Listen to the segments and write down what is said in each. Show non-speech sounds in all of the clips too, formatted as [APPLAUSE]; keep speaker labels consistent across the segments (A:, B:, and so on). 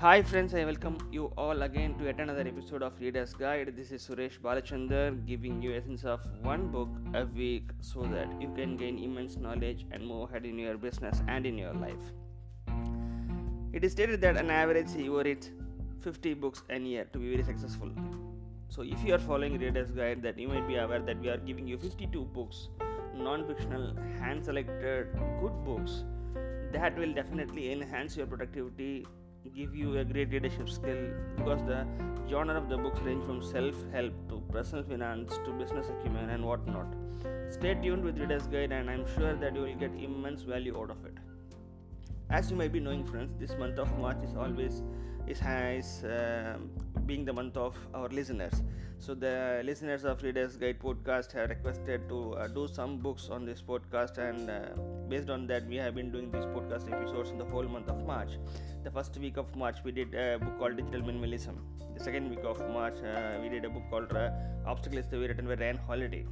A: Hi friends, I welcome you all again to yet another episode of Reader's Guide. This is Suresh Balachandar giving you essence of one book a week so that you can gain immense knowledge and move ahead in your business and in your life. It is stated that an average you reads 50 books a year to be very successful. So if you are following Reader's Guide that you might be aware that we are giving you 52 books, non-fictional, hand-selected good books that will definitely enhance your productivity give you a great leadership skill because the genre of the books range from self-help to personal finance to business acumen and whatnot. Stay tuned with Reader's Guide and I'm sure that you will get immense value out of it. As you might be knowing friends, this month of March is always is has uh, being the month of our listeners. So the listeners of Reader's Guide podcast have requested to uh, do some books on this podcast, and uh, based on that, we have been doing these podcast episodes in the whole month of March. The first week of March, we did a book called Digital Minimalism. The second week of March, uh, we did a book called uh, Obstacle is the written by Ryan Holiday.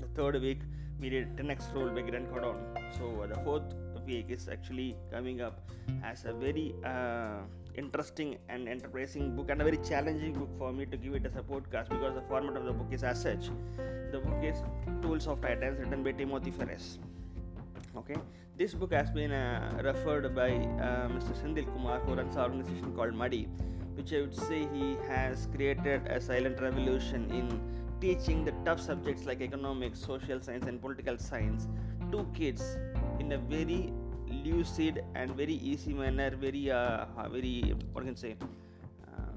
A: The third week, we did 10x Rule by Grant Cardone. So the fourth week is actually coming up as a very uh, interesting and enterprising book and a very challenging book for me to give it as a podcast because the format of the book is as such. The book is Tools of Titans written by Timothy Ferriss. Okay, this book has been uh, referred by uh, Mr. Senthil Kumar who runs an organization called Muddy, which I would say he has created a silent revolution in teaching the tough subjects like economics, social science, and political science to kids in a very lucid and very easy manner very uh, very what can I say uh,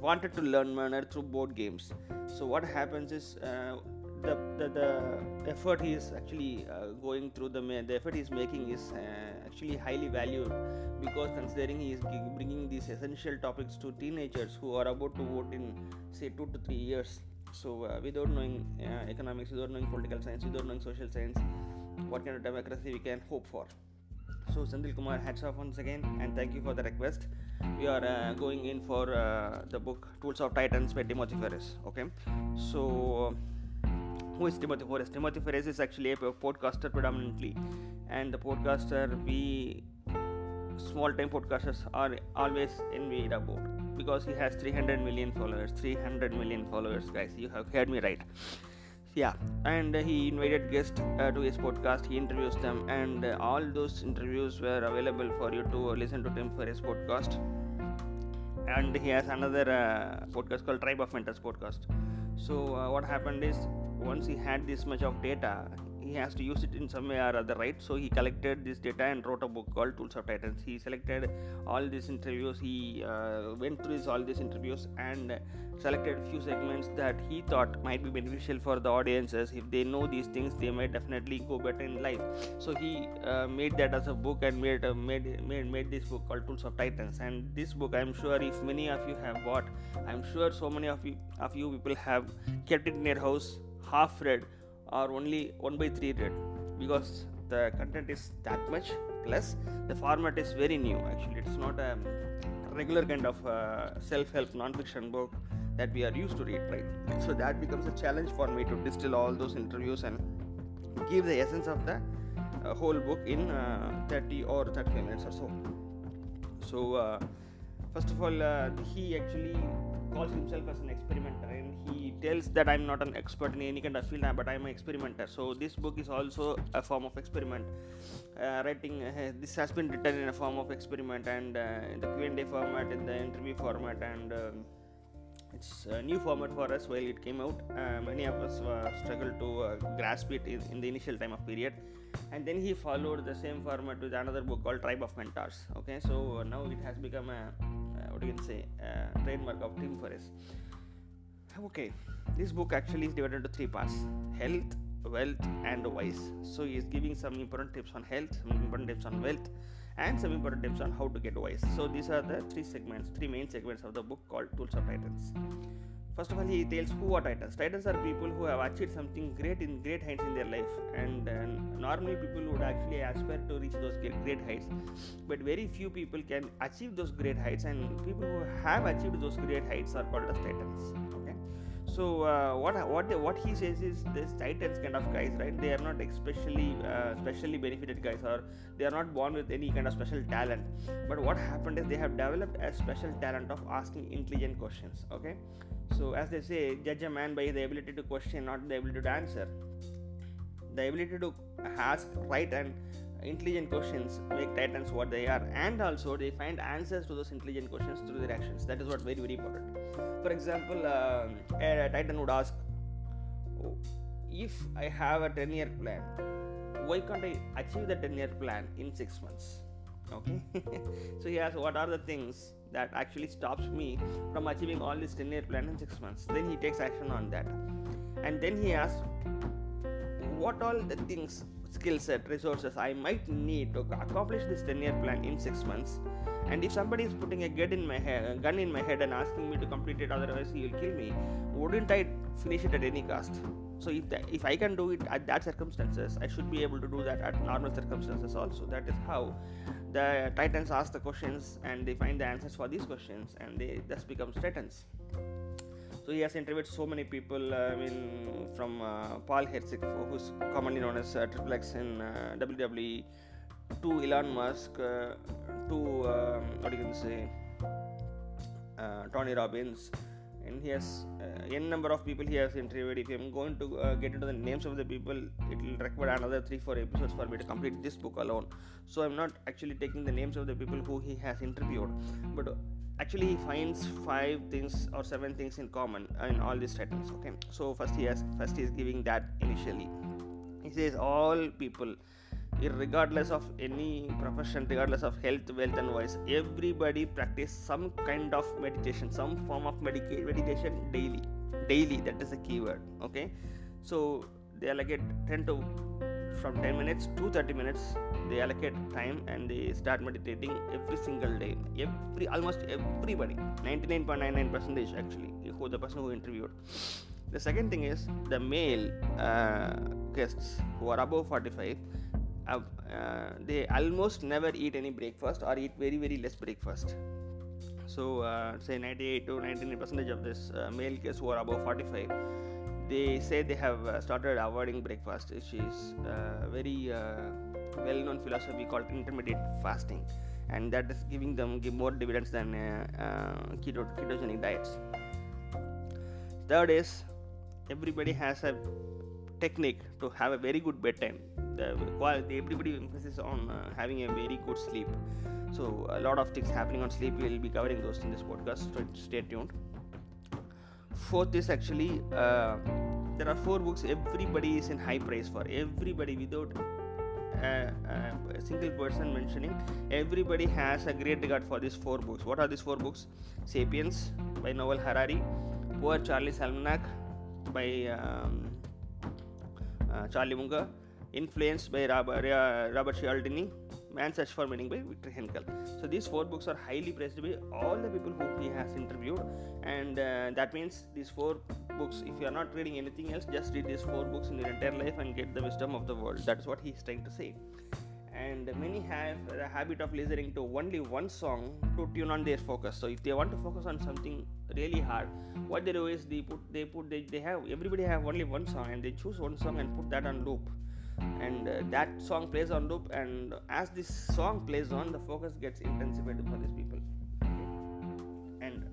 A: wanted to learn manner through board games. So what happens is uh, the, the, the effort he is actually uh, going through the the effort he is making is uh, actually highly valued because considering he is bringing these essential topics to teenagers who are about to vote in say two to three years. So uh, without knowing uh, economics without knowing political science without knowing social science what kind of democracy we can hope for. So Senthil Kumar, hats off once again, and thank you for the request. We are uh, going in for uh, the book Tools of Titans by Timothy Ferriss. Okay, so who is Timothy Ferriss? Timothy Ferriss is actually a podcaster predominantly, and the podcaster we small-time podcasters are always envied about because he has 300 million followers. 300 million followers, guys. You have heard me right yeah and he invited guests uh, to his podcast. He interviews them and uh, all those interviews were available for you to listen to him for his podcast. And he has another uh, podcast called tribe of mentors podcast. So uh, what happened is once he had this much of data he has to use it in some way or other right? So he collected this data and wrote a book called tools of titans. He selected all these interviews. He uh, went through all these interviews and selected few segments that he thought might be beneficial for the audiences. If they know these things they might definitely go better in life. So he uh, made that as a book and made, uh, made made made this book called tools of titans. And this book i'm sure if many of you have bought i'm sure so many of you of you people have kept it in your house half read or only 1 by 3 read because the content is that much plus the format is very new. Actually it's not a regular kind of uh, self-help non-fiction book that we are used to read right? So that becomes a challenge for me to distill all those interviews and give the essence of the uh, whole book in uh, 30 or 35 minutes or so. So uh, first of all uh, he actually calls himself as an experimenter and he tells that i'm not an expert in any kind of field but i'm an experimenter. So this book is also a form of experiment. Uh, writing uh, this has been written in a form of experiment and uh, in the q&a format in the interview format and um, it's a new format for us while it came out. Uh, many of us uh, struggled to uh, grasp it in, in, the initial time of period and then he followed the same format with another book called tribe of mentors okay? So now it has become a uh, what you can say trademark of tim ferriss. Okay this book actually is divided into three parts health wealth and wise. So he is giving some important tips on health some important tips on wealth and some important tips on how to get wise. So these are the three segments three main segments of the book called tools of titans first of all he tells who are titans titans are people who have achieved something great in great heights in their life. And uh, normally people would actually aspire to reach those great heights. But very few people can achieve those great heights. And people who have achieved those great heights are called as titans so uh, what what they, what he says is this titans kind of guys right? They are not especially uh, specially benefited guys or they are not born with any kind of special talent. But what happened is they have developed a special talent of asking intelligent questions okay? So as they say judge a man by the ability to question not the ability to answer. The ability to ask right and intelligent questions make titans what they are and also they find answers to those intelligent questions through their actions. That is what very very important. For example uh, a titan would ask oh, if i have a 10 year plan why can't i achieve the 10 year plan in 6 months? Okay? [LAUGHS] So he asks what are the things that actually stops me from achieving all this 10 year plan in 6 months? Then he takes action on that. And then he asks what all the things skill set, resources I might need to accomplish this 10 year plan in 6 months. And if somebody is putting a gun in my head, uh, gun in my head and asking me to complete it, otherwise he will kill me, wouldn't I finish it at any cost? So if if I can do it at that circumstances, I should be able to do that at normal circumstances also. That is how the Titans ask the questions and they find the answers for these questions and they thus become Titans so he has interviewed so many people. Uh, I mean, from uh, Paul Heyse, who's commonly known as uh, Triple X in uh, WWE, to Elon Musk, uh, to um, what you can say, uh, Tony Robbins, and he has uh, n number of people he has interviewed. If I'm going to uh, get into the names of the people, it will require another three four episodes for me to complete this book alone. So I'm not actually taking the names of the people who he has interviewed, but actually he finds five things or seven things in common in all these titles okay so first he has first he is giving that initially he says all people regardless of any profession regardless of health wealth and voice everybody practice some kind of meditation some form of medica- meditation daily. Daily that is a keyword okay? So they allocate 10 to from 10 minutes to 30 minutes they allocate time and they start meditating every single day. Every almost everybody 99.99 percentage actually who the person who interviewed. The second thing is the male uh, guests who are above 45 uh, they almost never eat any breakfast or eat very very less breakfast. So uh, say 98 to 99 percentage of this uh, male guests who are above 45 they say they have uh, started avoiding breakfast which is uh, very uh, well known philosophy called intermittent fasting. And that is giving them more dividends than keto, ketogenic diets. Third is everybody has a technique to have a very good bedtime. The quality everybody emphasizes on uh, having a very good sleep. So a lot of things happening on sleep we'll be covering those in this podcast so stay tuned. Fourth is actually uh, there are four books everybody is in high praise for. Everybody without uh, uh, a single person mentioning everybody has a great regard for these four books. What are these four books? Sapiens by noel harari poor charlie's almanac by um, charlie munger influenced by robert, uh, robert cialdini Man's Search for Meaning by Viktor Frankl. So these four books are highly praised by all the people who he has interviewed, and uh, that means these four books. If you are not reading anything else, just read these four books in your entire life and get the wisdom of the world. That is what he is trying to say. And many have the habit of listening to only one song to tune on their focus. So if they want to focus on something really hard, what they do is they put they put they, they have everybody have only one song and they choose one song and put that on loop. And uh, that song plays on loop and as this song plays on the focus gets intensified for these people. And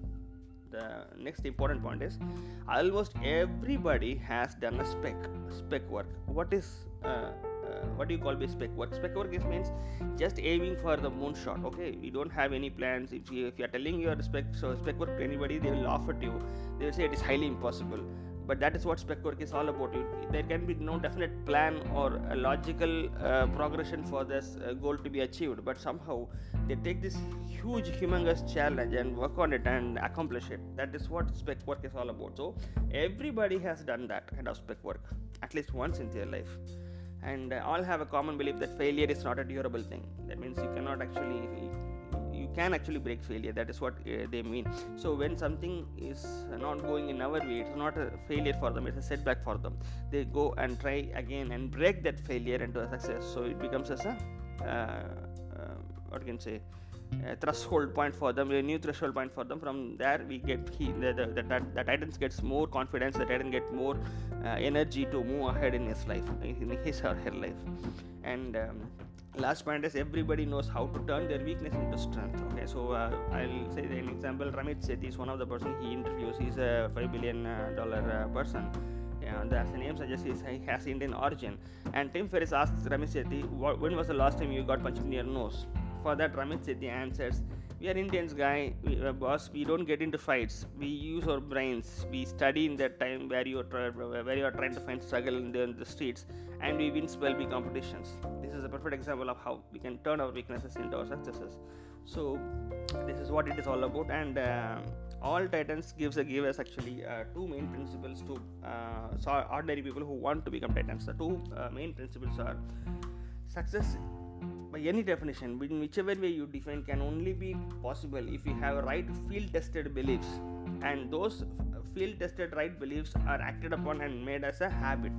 A: the next important point is almost everybody has done a spec spec work. What is uh, what do you call this spec? Work spec work is means? Just aiming for the moonshot okay? We don't have any plans. If you if you are telling your spec so spec work to anybody they will laugh at you. They will say it is highly impossible. But that is what spec work is all about. There can be no definite plan or a logical uh, progression for this uh, goal to be achieved. But somehow they take this huge humongous challenge and work on it and accomplish it. That is what spec work is all about. So everybody has done that kind of spec work at least once in their life and uh, all have a common belief that failure is not a durable thing. That means you cannot actually you can actually break failure. That is what uh, they mean. So when something is not going in our way it's not a failure for them it's a setback for them. They go and try again and break that failure into a success. So it becomes as a uh, uh, what can say a threshold point for them, a new threshold point for them. From there, we get he, the, the, the, the, the Titans gets more confidence. The Titan get more uh, energy to move ahead in his life, in his or her life. And um, last point is everybody knows how to turn their weakness into strength. Okay, so uh, I'll say an example. Ramit Sethi is one of the person he interviews. He's a five billion dollar dollar uh, person. Yeah, as the name suggests, he has Indian origin. And Tim Ferriss asks Ramit Sethi, "When was the last time you got punched in your nose?" For that, Ramit Sethi answers, "We are Indians, guy. We, uh, boss. We don't get into fights. We use our brains. We study in that time where you are where you are trying to find struggle in the, in the streets, and we win spell bee competitions. This is a perfect example of how we can turn our weaknesses into our successes. So, this is what it is all about, and." Uh, all titans gives a give us actually uh, two main principles to uh, ordinary people who want to become titans the two uh, main principles are success by any definition in whichever way you define can only be possible if you have right field tested beliefs. And those field tested right beliefs are acted upon and made as a habit.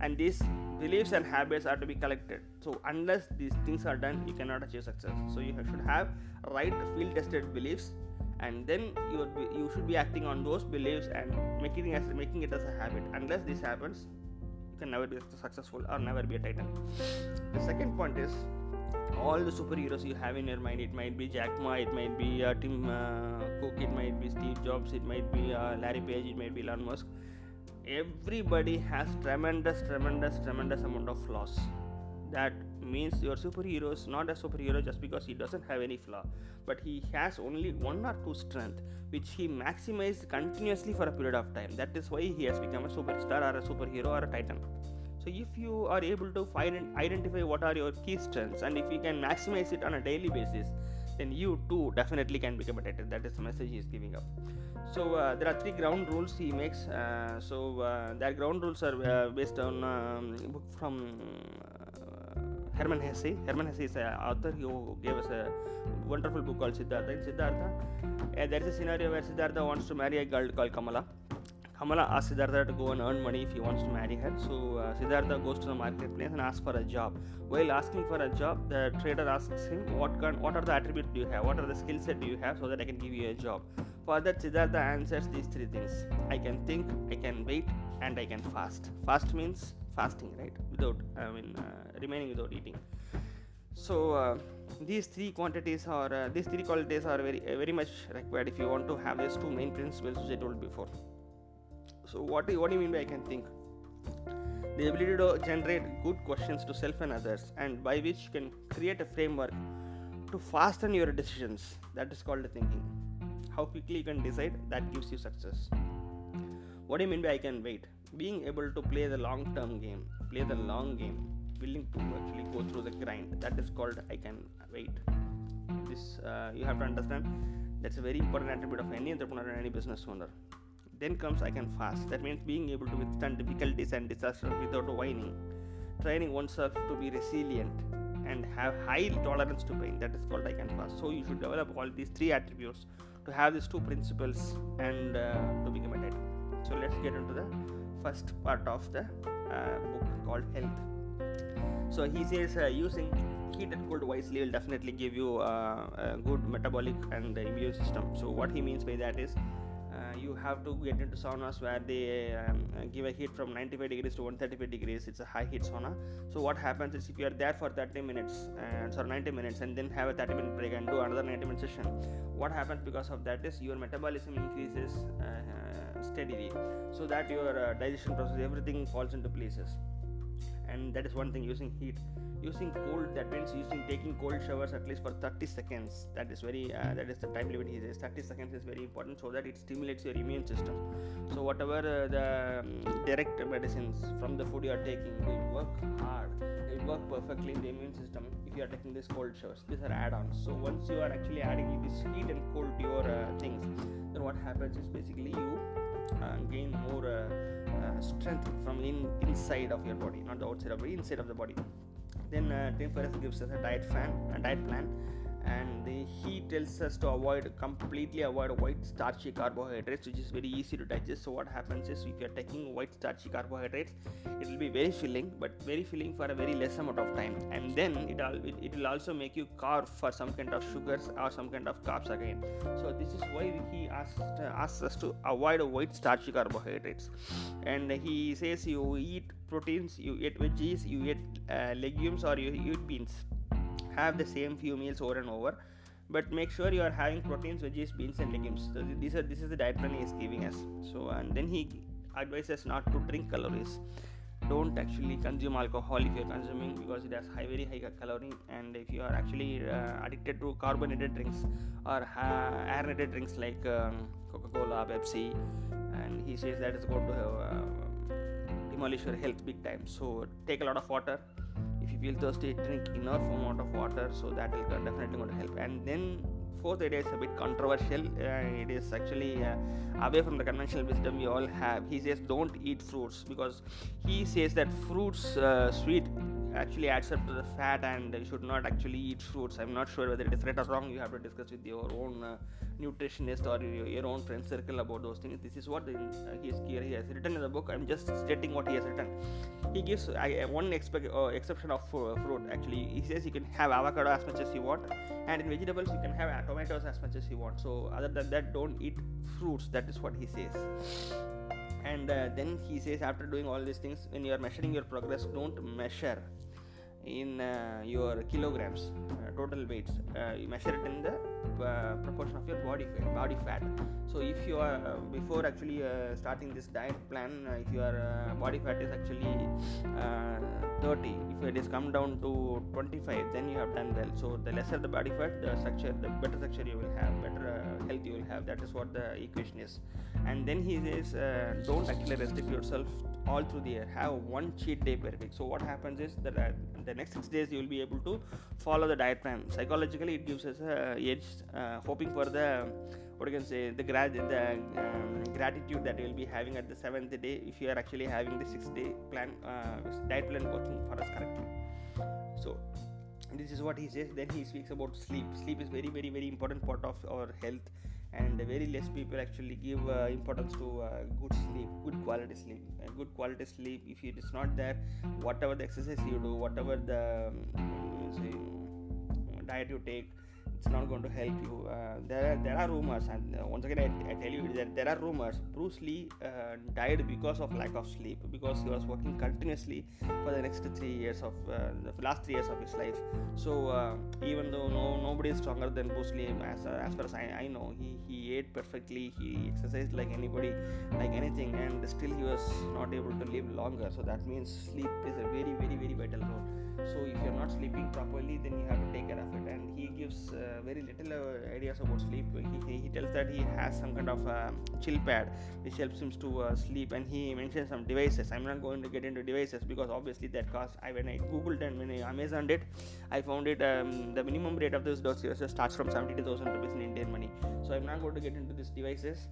A: And these beliefs and habits are to be collected. So unless these things are done you cannot achieve success. So you should have right field tested beliefs and then you you should be acting on those beliefs and making it as making it as a habit. Unless this happens you can never be successful or never be a titan. The second point is all the superheroes you have in your mind it might be jack ma it might be uh, tim uh, cook it might be steve jobs it might be uh, larry page it might be elon musk. Everybody has tremendous tremendous tremendous amount of flaws. That means your superhero is not a superhero just because he doesn't have any flaw but he has only one or two strength which he maximized continuously for a period of time. That is why he has become a superstar or a superhero or a titan so if you are able to find and identify what are your key strengths and if you can maximize it on a daily basis then you too definitely can become a titan that is the message he is giving up so uh, there are three ground rules he makes uh, so uh, that ground rules are uh, based on um, book from Hermann Hesse. Hermann Hesse is an author who gave us a wonderful book called Siddhartha. In Siddhartha, uh, there is a scenario where Siddhartha wants to marry a girl called Kamala. Kamala asks Siddhartha to go and earn money if he wants to marry her. So uh, Siddhartha goes to the marketplace and asks for a job. While asking for a job, the trader asks him, "What can, what are the attributes do you have? What are the skill set do you have, so that I can give you a job?" For that, Siddhartha answers these three things: I can think, I can wait, and I can fast. Fast means fasting right without i mean uh, remaining without eating so uh, these three quantities or uh, these three qualities are very uh, very much required if you want to have these two main principles which i told before so what do, what do you mean by i can think? The ability to generate good questions to self and others and by which you can create a framework to fasten your decisions. That is called thinking. How quickly you can decide that gives you success. What do you mean by i can wait? Being able to play the long term game play the long game willing to actually go through the grind. That is called i can wait. This uh, you have to understand that's a very important attribute of any entrepreneur and any business owner then comes i can fast. That means being able to withstand difficulties and disasters without whining. Training oneself to be resilient and have high tolerance to pain. That is called i can fast. So you should develop all these three attributes to have these two principles and uh, to become a titan so let's get into the first part of the uh, book called health. So he says uh, using heat and cold wisely will definitely give you uh, a good metabolic and immune system. So what he means by that is uh, you have to get into saunas where they um, give a heat from 95 degrees to 135 degrees. It's a high heat sauna. So what happens is if you are there for 30 minutes and sorry 90 minutes and then have a 30 minute break and do another 90 minute session what happens because of that is your metabolism increases uh, steadily. So that your uh, digestion process everything falls into places and that is one thing using heat. Using cold that means using taking cold showers at least for 30 seconds. That is very uh, that is the time limit he says. 30 seconds is very important so that it stimulates your immune system. So whatever uh, the um, direct medicines from the food you are taking will work hard they work perfectly in the immune system if you are taking these cold showers. These are add-ons. So once you are actually adding this heat and cold to your uh, things then what happens is basically you gain more uh, uh, strength from in inside of your body not the outside of the inside of the body. Then uh, Tim Ferriss gives us a diet plan, a diet plan, and he tells us to avoid completely avoid white starchy carbohydrates which is very easy to digest. So what happens is if you are taking white starchy carbohydrates it will be very filling but very filling for a very less amount of time. And then it, all, it, will also make you carve for some kind of sugars or some kind of carbs again. So this is why he asked, asks us to avoid white starchy carbohydrates. And he says you eat proteins you eat veggies you eat uh, legumes or you eat beans have the same few meals over and over but make sure you are having proteins veggies beans and legumes. So these are this is the diet plan he is giving us. So and then he advises not to drink calories. Don't actually consume alcohol if you're consuming because it has high very high calorie. And if you are actually uh, addicted to carbonated drinks or uh, aerated drinks like um, coca-cola pepsi and he says that is going to have, uh, demolish your health big time. So take a lot of water if you feel thirsty drink enough amount of water so that will definitely going to help. And then fourth idea is a bit controversial. Uh, it is actually uh, away from the conventional wisdom we all have. He says don't eat fruits because he says that fruits uh, sweet actually adds up to the fat and you should not actually eat fruits. I'm not sure whether it is right or wrong. You have to discuss with your own uh, nutritionist or your, own friend circle about those things. This is what uh, he, he has written in the book. I'm just stating what he has written. He gives I, one expe- uh, exception of uh, fruit actually. He says you can have avocado as much as you want and in vegetables you can have tomatoes as much as you want. So other than that don't eat fruits. That is what he says. And uh, then he says after doing all these things when you are measuring your progress don't measure in uh, your kilograms uh, total weights uh, you measure it in the uh, proportion of your body fat body fat. So if you are uh, before actually uh, starting this diet plan if your body fat is actually 30 if it is come down to 25 then you have done well. So the lesser the body fat the structure the better structure you will have better health you will have. That is what the equation is. And then he says don't actually restrict yourself all through the year have one cheat day per week. So what happens is that uh, the next six days you will be able to follow the diet plan psychologically it gives us a edge uh, hoping for the what you can say the, grad, the um, gratitude that you will be having at the seventh day if you are actually having the six day plan uh, diet plan working for us correctly. So this is what he says. Then he speaks about sleep. Sleep is very very very important part of our health and very less people actually give uh, importance to uh, good sleep good quality sleep. And good quality sleep if it is not there whatever the exercise you do whatever the um, say, diet you take it's not going to help you. Uh, there, are, there are rumors, and uh, once again, I, I, tell you that there are rumors. Bruce Lee uh, died because of lack of sleep, because he was working continuously for the next three years of uh, the last three years of his life. So uh, even though no nobody is stronger than Bruce Lee, as, uh, as far as I, I know, he, he ate perfectly, he exercised like anybody, like anything, and still he was not able to live longer. So that means sleep is a very, very, very vital role. So if you're not sleeping properly, then you have to take care of it. And he gives very little uh, ideas about sleep. He, he, tells that he has some kind of uh, chill pad which helps him to uh, sleep, and he mentions some devices. I'm not going to get into devices because obviously that cost. I when I googled and when I Amazoned it, I found it um, the minimum rate of those devices starts from 72,000 rupees in Indian money. So I'm not going to get into these devices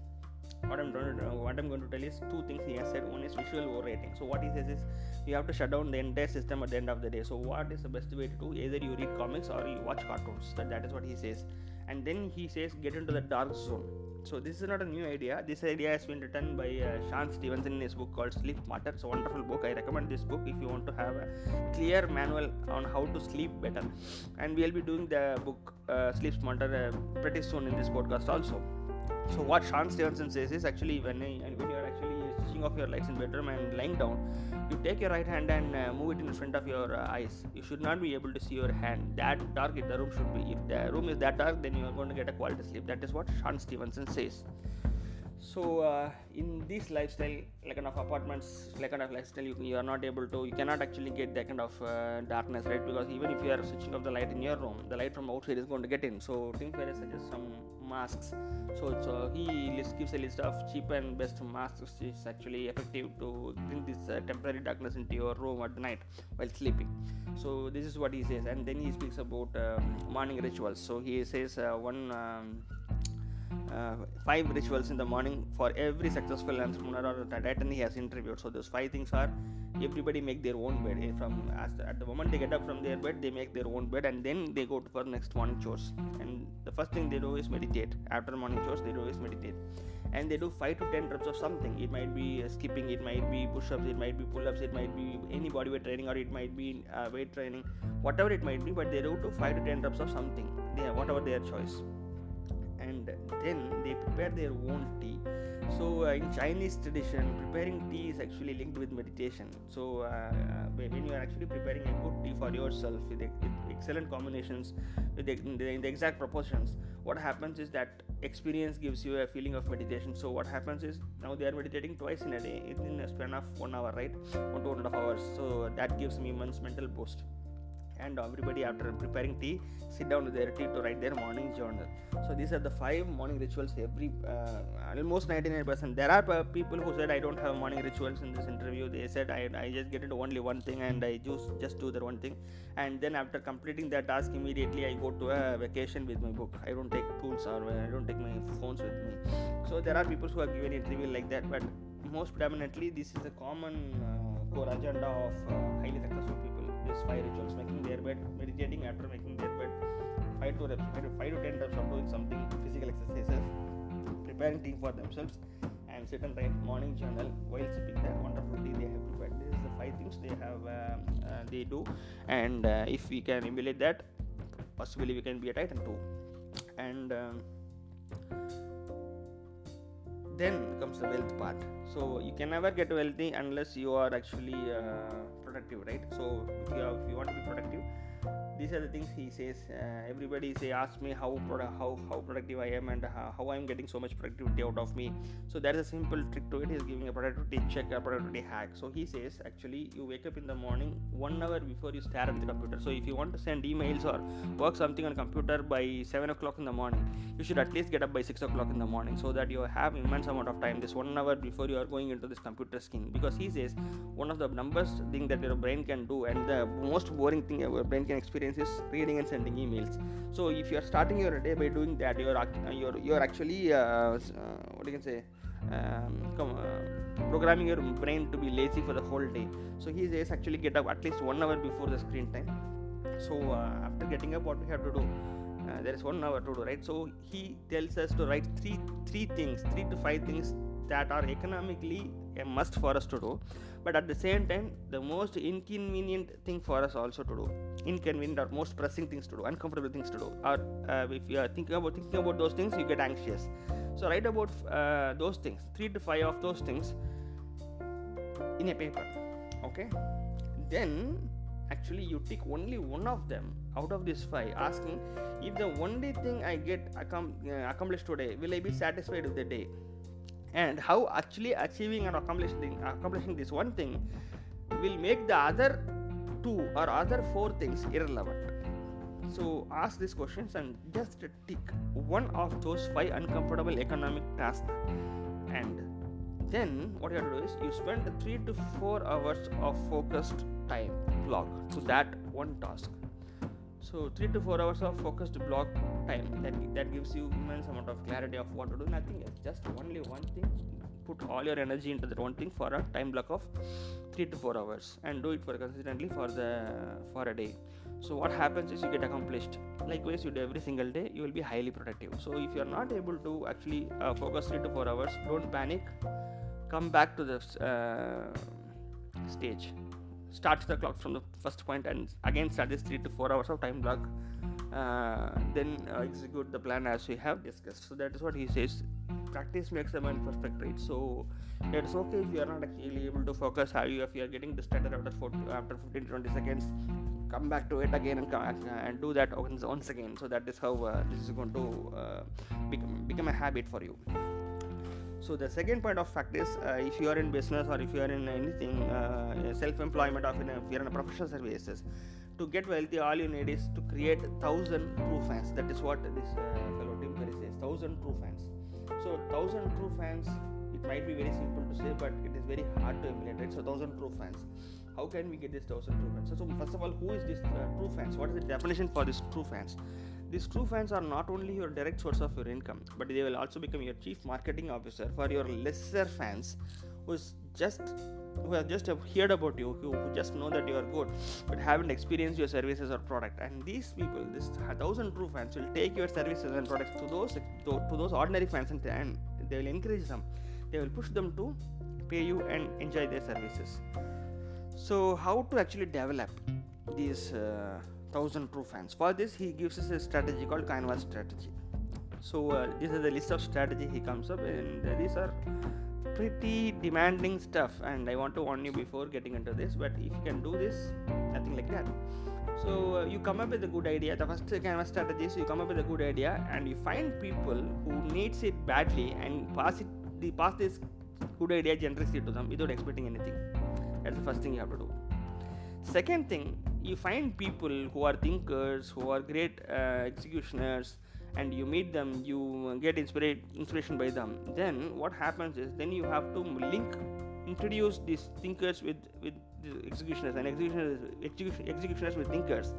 A: what I'm going to what I'm going to tell is two things he has said. One is visual overrating. So what he says is you have to shut down the entire system at the end of the day. So what is the best way to do? Either you read comics or you watch cartoons. That that is what he says. And then he says get into the dark zone. So this is not a new idea. This idea has been written by uh, Shawn Stevenson in his book called Sleep Smarter. It's a wonderful book. I recommend this book if you want to have a clear manual on how to sleep better. And we'll be doing the book uh, Sleep Smarter uh, pretty soon in this podcast also. So what Shawn Stevenson says is actually when when you are actually switching off your lights in bedroom and lying down, you take your right hand and uh, move it in front of your uh, eyes. You should not be able to see your hand. That dark the room should be. If the room is that dark, then you are going to get a quality sleep. That is what Shawn Stevenson says. So uh, in this lifestyle, like kind of apartments, like kind of lifestyle, you, you are not able to, you cannot actually get that kind of uh, darkness, right? Because even if you are switching off the light in your room, the light from outside is going to get in. So Tim Ferriss suggests some masks. So, so he list, gives a list of cheap and best masks which is actually effective to bring this uh, temporary darkness into your room at night while sleeping. So this is what he says, and then he speaks about um, morning rituals. So he says uh, one. Um, uh, five rituals in the morning for every successful entrepreneur or titan he has interviewed. So those five things are everybody make their own bed. Eh, from at the moment they get up from their bed they make their own bed and then they go for next morning chores. And the first thing they do is meditate. After morning chores they do is meditate. And they do 5 to 10 reps of something. It might be uh, skipping it might be push-ups it might be pull-ups it might be any bodyweight training or it might be uh, weight training. Whatever it might be but they do to 5 to 10 reps of something. They, whatever their choice and then they prepare their own tea. So uh, in chinese tradition preparing tea is actually linked with meditation. So uh, uh when you are actually preparing a good tea for yourself with, excellent combinations with the, in, the, in the exact proportions what happens is that experience gives you a feeling of meditation. So what happens is now they are meditating twice in a day in a span of one hour right? One to one and a half hours. So that gives me immense mental boost and everybody after preparing tea sit down with their tea to write their morning journal. So these are the five morning rituals every uh, almost 99% there are uh, people who said i don't have morning rituals in this interview. They said i, I just get into only one thing and i just just do that one thing. And then after completing that task immediately i go to a vacation with my book. I don't take tools or uh, i don't take my phones with me. So there are people who have given interview like that but most predominantly this is a common uh, core agenda of uh, highly successful people five rituals making their bed meditating after making their bed five to reps five to ten reps of doing something physical exercises preparing tea for themselves and sit and write morning journal while sipping the wonderful tea they have prepared. This is the five things they have um, uh, they do. And uh, if we can emulate that possibly we can be a titan too and um, then comes the wealth part. So you can never get wealthy unless you are actually uh, productive right? So if you, if you want to be productive these are the things he says. Uh, everybody say ask me how how how productive i am and how, how i'm getting so much productivity out of me. So that is a simple trick to it. He's giving a productivity check a productivity hack. So he says actually you wake up in the morning one hour before you stare at the computer. So if you want to send emails or work something on computer by 7 o'clock in the morning you should at least get up by 6 o'clock in the morning so that you have immense amount of time this one hour before you are going into this computer screen. Because he says one of the numbers thing that your brain can do and the most boring thing your brain can experience is reading and sending emails. So if you are starting your day by doing that you're you're you're actually uh, uh, what you can say um, come, uh, programming your brain to be lazy for the whole day. So he says actually get up at least one hour before the screen time. So uh, after getting up what we have to do uh, there is one hour to do right? So he tells us to write three three things three to five things that are economically a must for us to do but at the same time the most inconvenient thing for us also to do inconvenient or most pressing things to do uncomfortable things to do or uh, if you are thinking about thinking about those things you get anxious. So write about uh, those things three to five of those things in a paper okay? Then actually you tick only one of them out of these five asking if the only thing i get accom- uh, accomplished today will i be satisfied with the day and how actually achieving and accomplishing accomplishing this one thing will make the other two or other four things irrelevant. So ask these questions and just tick one of those five uncomfortable economic tasks. And then what you have to do is you spend three to four hours of focused time block to that one task so three to four hours of focused block time that that gives you immense amount of clarity of what to do. Nothing else just only one thing. Put all your energy into that one thing for a time block of three to four hours and do it for consistently for the for a day. So what happens is you get accomplished. Likewise you do every single day you will be highly productive. So if you are not able to actually uh, focus three to four hours don't panic. Come back to this uh, stage start the clock from the first point and again start this 3 to 4 hours of time block uh, then uh, execute the plan as we have discussed. So that is what he says. Practice makes a man perfect right? So it's okay if you are not actually able to focus how you if you are getting distracted after 40, after 15 20 seconds come back to it again and, uh, and do that once, once again. So that is how uh, this is going to uh, become, become a habit for you so the second point of fact is uh, if you are in business or if you are in anything uh, self-employment or if you are in a professional services to get wealthy all you need is to create thousand true fans. That is what this uh, fellow tim says thousand true fans. So thousand true fans it might be very simple to say but it is very hard to emulate right? So thousand true fans how can we get this thousand true fans so, first of all who is this uh, true fans what is the definition for this true fans these true fans are not only your direct source of your income, but they will also become your chief marketing officer for your lesser fans who's just who have just heard about you, who, who just know that you are good, but haven't experienced your services or product. And these people, this thousand true fans, will take your services and products to those to, to those ordinary fans, and, and they will encourage them. They will push them to pay you and enjoy their services. So, how to actually develop these uh, thousand true fans? For this, he gives us a strategy called Canvas strategy. So, uh, this is the list of strategy he comes up, and these are pretty demanding stuff and i want to warn you before getting into this but if you can do this nothing like that so uh, you come up with a good idea the first canvas strategy is you come up with a good idea and you find people who needs it badly and pass it the pass this good idea generously to them without expecting anything that's the first thing you have to do. Second thing you find people who are thinkers who are great uh, executioners and you meet them you get inspired inspiration by them. Then what happens is then you have to link introduce these thinkers with with the executioners and executioners executioners with thinkers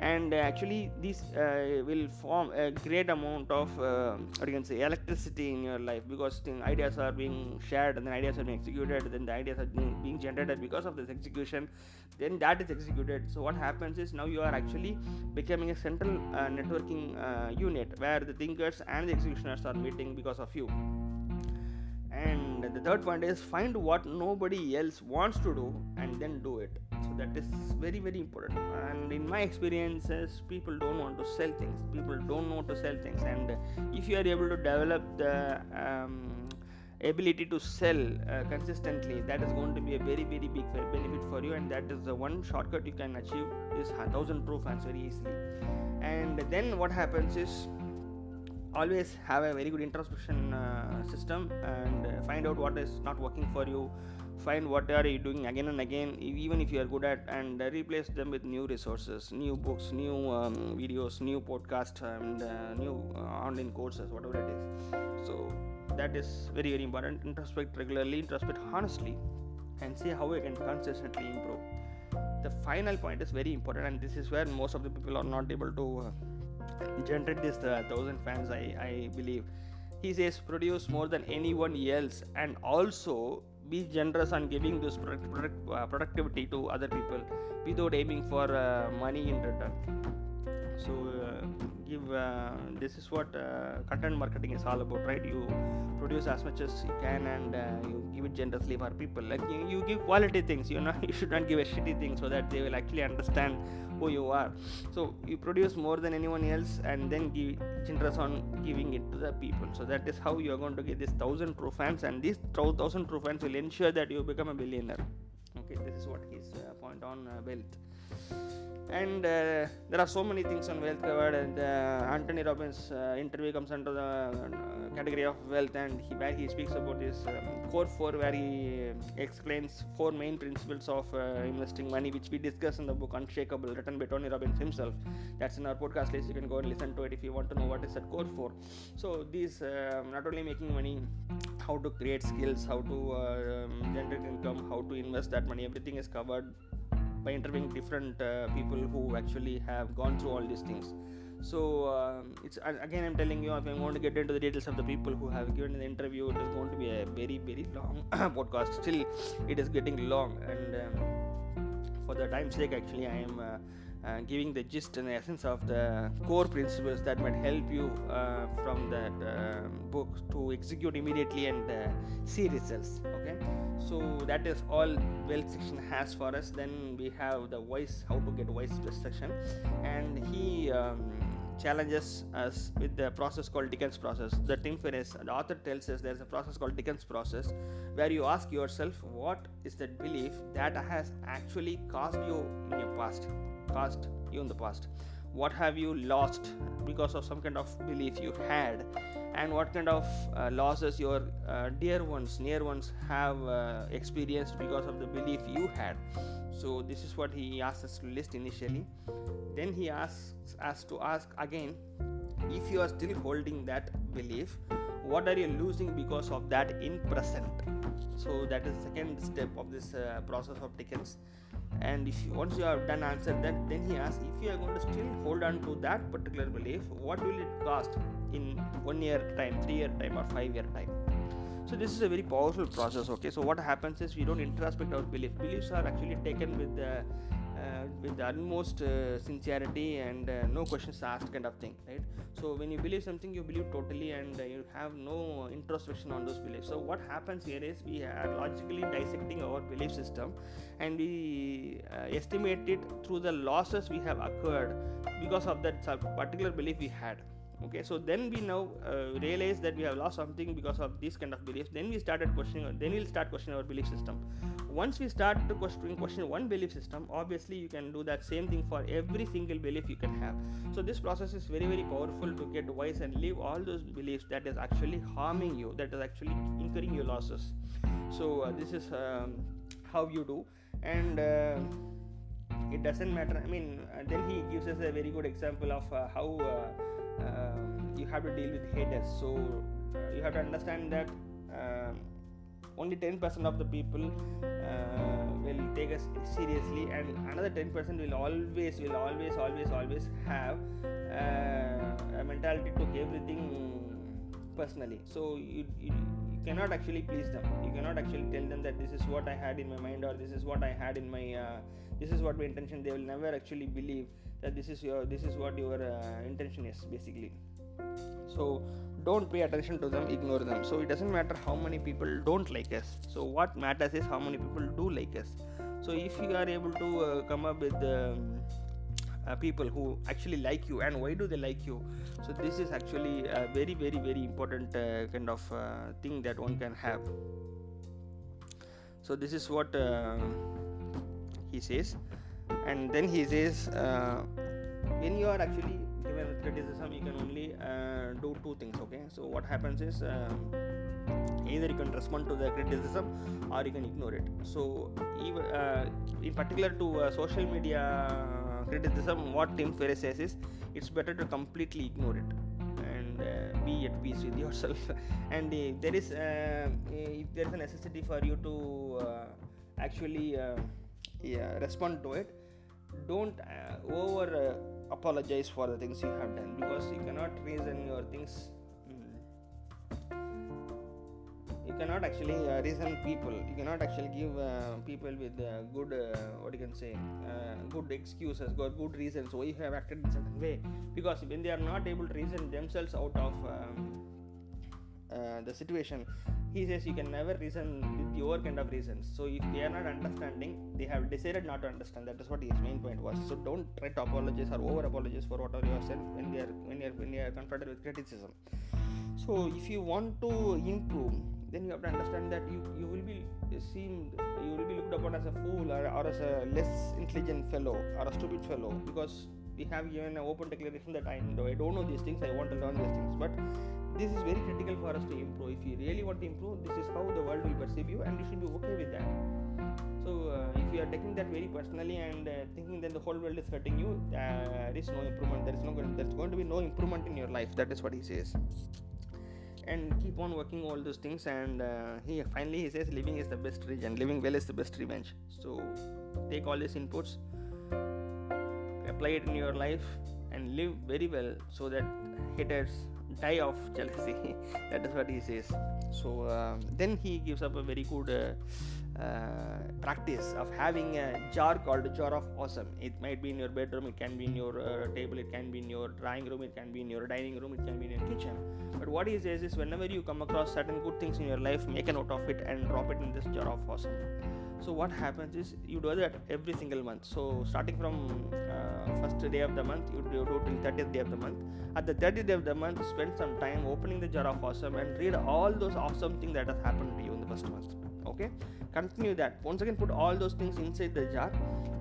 A: and actually these uh, will form a great amount of uh, what you can say electricity in your life because ideas are being shared and then ideas are being executed then the ideas are being generated because of this execution then that is executed. So what happens is now you are actually becoming a central uh, networking uh, unit where the thinkers and the executioners are meeting because of you the third point is find what nobody else wants to do and then do it. So that is very very important. And in my experiences people don't want to sell things. People don't know to sell things. And if you are able to develop the um, ability to sell uh, consistently that is going to be a very very big benefit for you. And that is the one shortcut you can achieve this 1000 proof fans very easily. And then what happens is always have a very good introspection uh, system and uh, find out what is not working for you. Find what are you doing again and again even if you are good at and uh, replace them with new resources new books new um, videos new podcasts and uh, new online courses whatever it is. So that is very very important. Introspect regularly introspect honestly and see how you can consistently improve. The final point is very important and this is where most of the people are not able to uh, generate this uh, thousand fans I, I believe. He says produce more than anyone else and also be generous on giving this product, product, uh, productivity to other people without aiming for uh, money in return. So uh, give uh, this is what uh, content marketing is all about right? You produce as much as you can and you give it generously for people. Like you, you give quality things you know [LAUGHS] you should not give a shitty thing so that they will actually understand who you are. So you produce more than anyone else and then give generous on giving it to the people. So that is how you are going to get this thousand true fans and these thousand true fans will ensure that you become a billionaire. Okay this is what his uh, point on uh, wealth and uh, there are so many things on wealth covered. And uh, anthony robbins uh, interview comes under the uh, category of wealth and he, where he speaks about his um, core four where he explains four main principles of uh, investing money which we discuss in the book unshakable written by tony robbins himself. That's in our podcast list. You can go and listen to it if you want to know what is that core four. So these um, not only making money how to create skills how to uh, um, generate income how to invest that money everything is covered by interviewing different uh, people who actually have gone through all these things. So uh, it's again i'm telling you if i'm going to get into the details of the people who have given the interview it is going to be a very very long [COUGHS] podcast. Still it is getting long. And um, for the time's sake actually i am uh, uh, giving the gist and the essence of the core principles that might help you uh, from that uh, book to execute immediately and uh, see results okay? So that is all wealth section has for us. Then we have the voice how to get voice section and he um, challenges us with the process called Dickens process. The Tim Ferriss, the author tells us there's a process called Dickens process where you ask yourself what is that belief that has actually caused you in your past, caused you in the past. What have you lost because of some kind of belief you had, and what kind of uh, losses your uh, dear ones, near ones have uh, experienced because of the belief you had? So this is what he asks us to list initially. Then he asks us to ask again if you are still holding that belief what are you losing because of that in present? So that is the second step of this uh, process of Dickens and if you, once you have done answer that then he asks if you are going to still hold on to that particular belief what will it cost in one year time three year time or five year time? So this is a very powerful process okay? So what happens is we don't introspect our beliefs beliefs are actually taken with the with the utmost uh, sincerity and uh, no questions asked kind of thing right? So when you believe something you believe totally and uh, you have no introspection on those beliefs. So what happens here is we are logically dissecting our belief system and we uh, estimate it through the losses we have occurred because of that particular belief we had okay so then we now uh, realize that we have lost something because of this kind of beliefs. Then we started questioning then we'll start questioning our belief system. Once we start to question, question one belief system obviously you can do that same thing for every single belief you can have. So this process is very very powerful to get wise and leave all those beliefs that is actually harming you that is actually incurring your losses. So uh, this is um, how you do. And uh, it doesn't matter. I mean uh, then he gives us a very good example of uh, how uh, um, you have to deal with haters. So you have to understand that um, only 10% of the people uh, will take us seriously and another 10% will always will always always always have uh, a mentality to everything personally. So you, you, you cannot actually please them. You cannot actually tell them that this is what i had in my mind or this is what i had in my uh, this is what my intention they will never actually believe that this is your this is what your uh, intention is basically. So don't pay attention to them ignore them. So it doesn't matter how many people don't like us. So what matters is how many people do like us. So if you are able to uh, come up with um, uh, people who actually like you and why do they like you? So this is actually a very very very important uh, kind of uh, thing that one can have. So this is what uh, he says. And then he says uh, when you are actually given criticism you can only uh, do two things okay? So what happens is um, either you can respond to the criticism or you can ignore it. So even uh, in particular to uh, social media criticism what tim ferriss says is it's better to completely ignore it and uh, be at peace with yourself. [LAUGHS] And if there is uh, if there is a necessity for you to uh, actually yeah, respond to it. Don't over apologize for the things you have done because you cannot reason your things mm, you cannot actually uh, reason people. You cannot actually give uh, people with uh, good uh, what you can say uh, good excuses good good reasons why you have acted in certain way. Because when they are not able to reason themselves out of um, uh, the situation he says you can never reason with your kind of reasons. So if they are not understanding they have decided not to understand. That is what his main point was. So don't try to apologize or over apologize for whatever you have said when are you are when you are confronted with criticism. So if you want to improve then you have to understand that you you will be seen you will be looked upon as a fool or as a less intelligent fellow or a stupid fellow because we have given an open declaration that I know I don't know these things I want to learn these things. But this is very critical for us to improve. If you really want to improve this is how the world will perceive you and you should be okay with that. So uh, if you are taking that very personally and uh, thinking that the whole world is hurting you there is no improvement there is no there's going to be no improvement in your life. That is what he says. And keep on working all those things and uh, he finally he says living is the best revenge living well is the best revenge. So take all these inputs apply it in your life and live very well so that haters die of jealousy. [LAUGHS] That is what he says. So uh, then he gives up a very good uh, uh, practice of having a jar called jar of awesome. It might be in your bedroom it can be in your uh, table it can be in your drawing room it can be in your dining room it can be in your kitchen. But what he says is whenever you come across certain good things in your life make a note of it and drop it in this jar of awesome so what happens is you do that every single month. So starting from uh, first day of the month you do, till 30th day of the month. At the 30th day of the month spend some time opening the jar of awesome and read all those awesome things that has happened to you in the first month. Okay? Continue that. Once again put all those things inside the jar.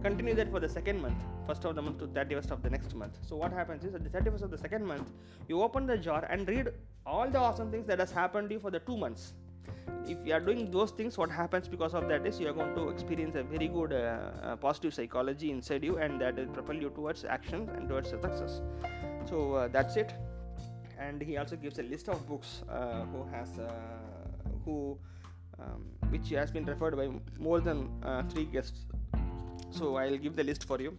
A: Continue that for the second month first of the month to 31st of the next month. So what happens is at the 31st of the second month you open the jar and read all the awesome things that has happened to you for the two months if you are doing those things what happens because of that is you are going to experience a very good uh, uh, positive psychology inside you and that will propel you towards action and towards success. So uh, that's it. And he also gives a list of books uh, who has uh, who um, which has been referred by more than uh, three guests. So i'll give the list for you.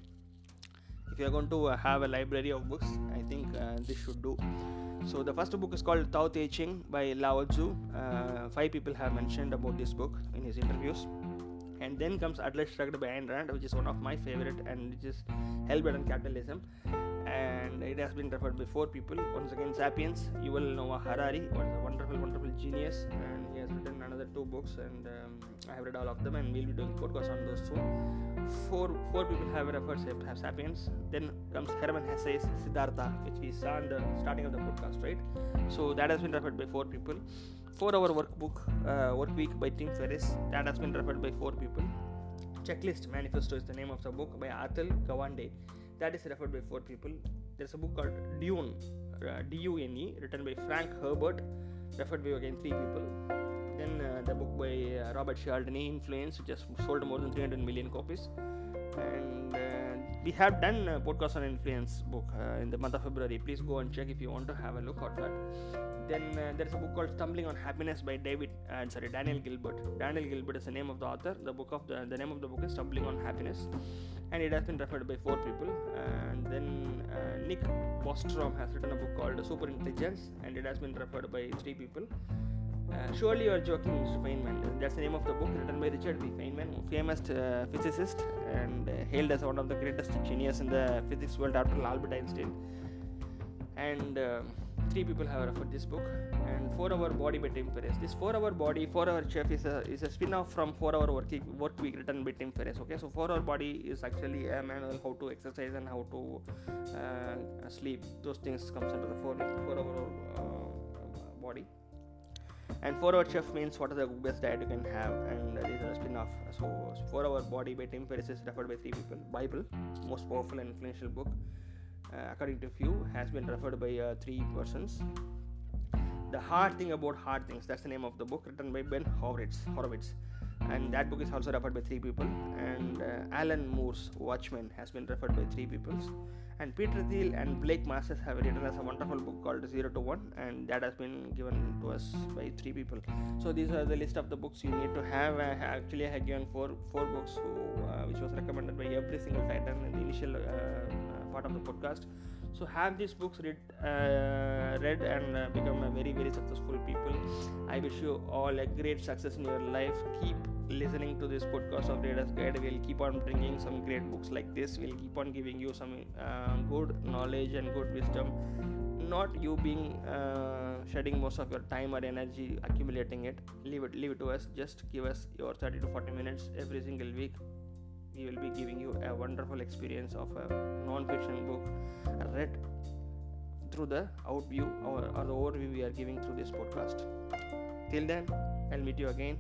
A: If you are going to have a library of books i think this should do So the first book is called Tao Te Ching by Lao Tzu. Uh, five people have mentioned about this book in his interviews. And then comes Atlas Shrugged by Ayn Rand, which is one of my favorite, and which is Hellbent on Capitalism. And it has been referred by four people. Once again, Sapiens, Yuval Noah Harari, a wonderful, wonderful genius, and he has written another two books, and um, I have read all of them, and we'll be doing podcast on those soon. Four four people have referred have Sapiens. Then comes Hermann Hesse's Siddhartha, which we saw in the starting of the podcast, right? So that has been referred by four people four hour workbook uh, work week by tim ferriss that has been referred by four people checklist manifesto is the name of the book by atul gawande that is referred by four people there's a book called dune uh, d-u-n-e written by frank herbert referred by again three people. Then uh, the book by uh, robert cialdini influence which has sold more than 300 million copies and uh, we have done a podcast on influence book uh, in the month of february. Please go and check if you want to have a look at that. Then uh, there's a book called stumbling on happiness by david uh, sorry daniel gilbert. Daniel gilbert is the name of the author. The book of the, the name of the book is stumbling on happiness. And it has been referred by four people. And then uh, nick bostrom has written a book called super intelligence. And it has been referred by three people uh, surely you are joking, Mr. Feynman. That's the name of the book written by Richard B. Feynman, famous uh, physicist and uh, hailed as one of the greatest geniuses in the physics world after Albert Einstein. And um, three people have referred this book. And Four Hour Body by Tim Ferriss. This Four Hour Body, Four Hour Chef is a is a spin-off from Four Hour Work work week written by Tim Ferriss. Okay, so Four Hour Body is actually a manual how to exercise and how to uh, sleep. Those things comes under the Four Four Hour uh, Body and 4 hour chef means what is the best diet you can have. And uh, these are spin-off. So 4 hour body by tim ferriss is referred by three people. Bible most powerful and influential book. Uh, according to few has been referred by uh, three persons. The hard thing about hard things that's the name of the book written by ben horowitz horowitz and that book is also referred by three people and uh, alan moore's watchmen has been referred by three people and Peter Thiel and Blake Masters have written us a wonderful book called Zero to One, and that has been given to us by three people. So these are the list of the books you need to have. Uh, actually, I have given four four books, who, uh, which was recommended by every single titan in the initial uh, uh part of the podcast. So have these books read, uh, read and uh, become a very very successful people. I wish you all a great success in your life. Keep listening to this podcast of Reader's Guide. We'll keep on bringing some great books like this. We'll keep on giving you some uh, good knowledge and good wisdom. Not you being uh, shedding most of your time or energy accumulating it. Leave it, leave it to us. Just give us your 30 to 40 minutes every single week. We will be giving you a wonderful experience of a non-fiction book read through the outview or, or the overview we are giving through this podcast. Till then, I'll meet you again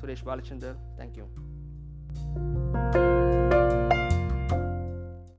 A: Suresh Balachandar. Thank you.